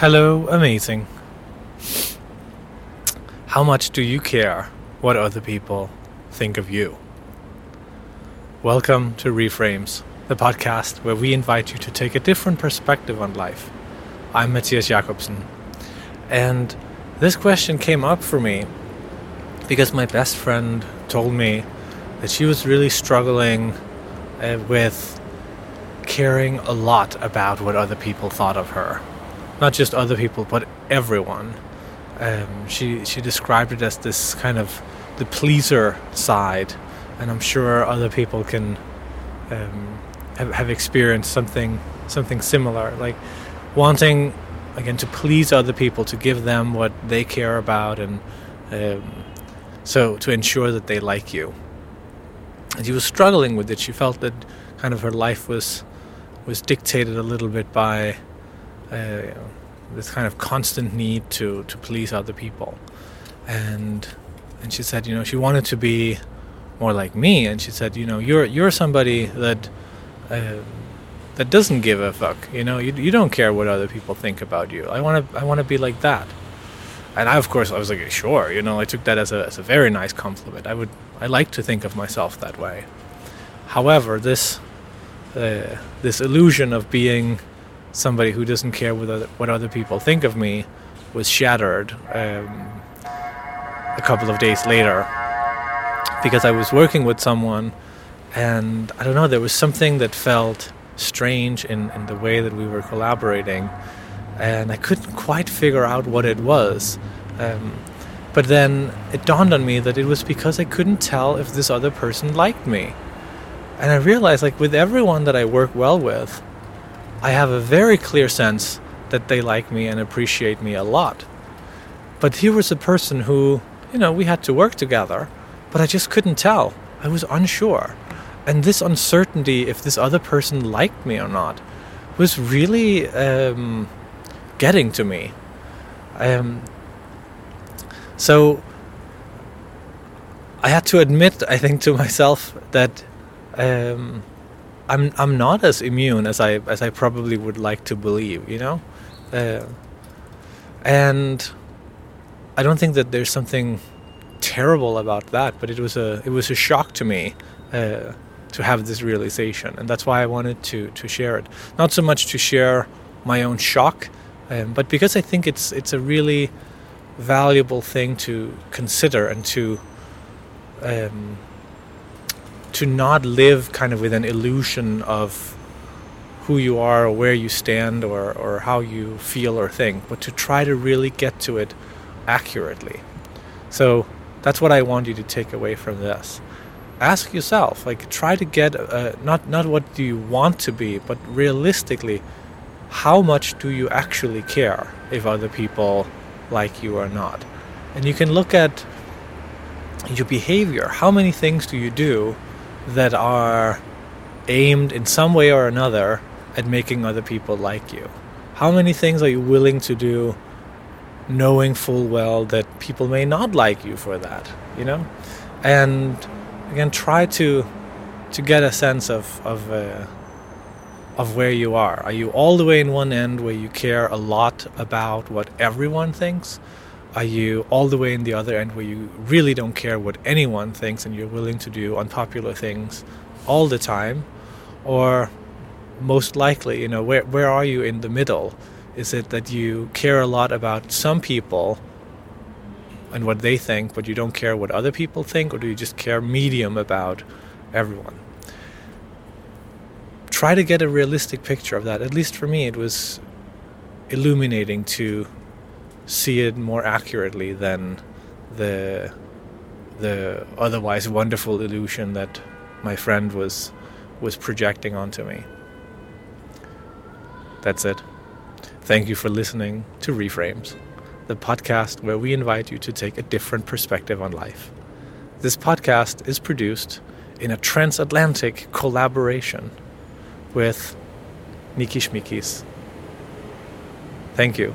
Hello, amazing. How much do you care what other people think of you? Welcome to Reframes, the podcast where we invite you to take a different perspective on life. I'm Matthias Jakobsen, and this question came up for me because my best friend told me that she was really struggling uh, with caring a lot about what other people thought of her not just other people, but everyone. Um, she she described it as this kind of the pleaser side, and I'm sure other people can um, have, have experienced something something similar, like wanting again to please other people, to give them what they care about, and um, so to ensure that they like you. And she was struggling with it. She felt that kind of her life was was dictated a little bit by uh, this kind of constant need to to please other people, and and she said, you know, she wanted to be more like me, and she said, you know, you're you're somebody that. Uh, that doesn't give a fuck, you know. You, you don't care what other people think about you. I want to I want to be like that, and I of course I was like sure, you know. I took that as a as a very nice compliment. I would I like to think of myself that way. However, this uh, this illusion of being somebody who doesn't care what other, what other people think of me was shattered um, a couple of days later because I was working with someone and I don't know, there was something that felt strange in, in the way that we were collaborating and I couldn't quite figure out what it was. Um, but then it dawned on me that it was because I couldn't tell if this other person liked me. And I realized, like, with everyone that I work well with, I have a very clear sense that they like me and appreciate me a lot. But here was a person who, you know, we had to work together, but I just couldn't tell. I was unsure. And this uncertainty if this other person liked me or not was really um, getting to me. Um, so I had to admit, I think, to myself that. Um, I'm I'm not as immune as I as I probably would like to believe, you know, uh, and I don't think that there's something terrible about that, but it was a it was a shock to me uh, to have this realization, and that's why I wanted to to share it. Not so much to share my own shock, um, but because I think it's it's a really valuable thing to consider and to um, to not live kind of with an illusion of who you are or where you stand or, or how you feel or think, but to try to really get to it accurately. So that's what I want you to take away from this. Ask yourself, like, try to get uh, not not what do you want to be, but realistically, how much do you actually care if other people like you or not? And you can look at your behavior. How many things do you do that are aimed in some way or another at making other people like you? How many things are you willing to do knowing full well that people may not like you for that, you know? And again, try to to get a sense of of uh, of where you are. Are you all the way in one end where you care a lot about what everyone thinks? Are you all the way in the other end where you really don't care what anyone thinks and you're willing to do unpopular things all the time? Or most likely, you know, where, where are you in the middle? Is it that you care a lot about some people and what they think, but you don't care what other people think, or do you just care medium about everyone? Try to get a realistic picture of that. At least for me, it was illuminating to see it more accurately than the the otherwise wonderful illusion that my friend was was projecting onto me. That's it. Thank you for listening to Reframes, the podcast where we invite you to take a different perspective on life. This podcast is produced in a transatlantic collaboration with Niki Schmikis. Thank you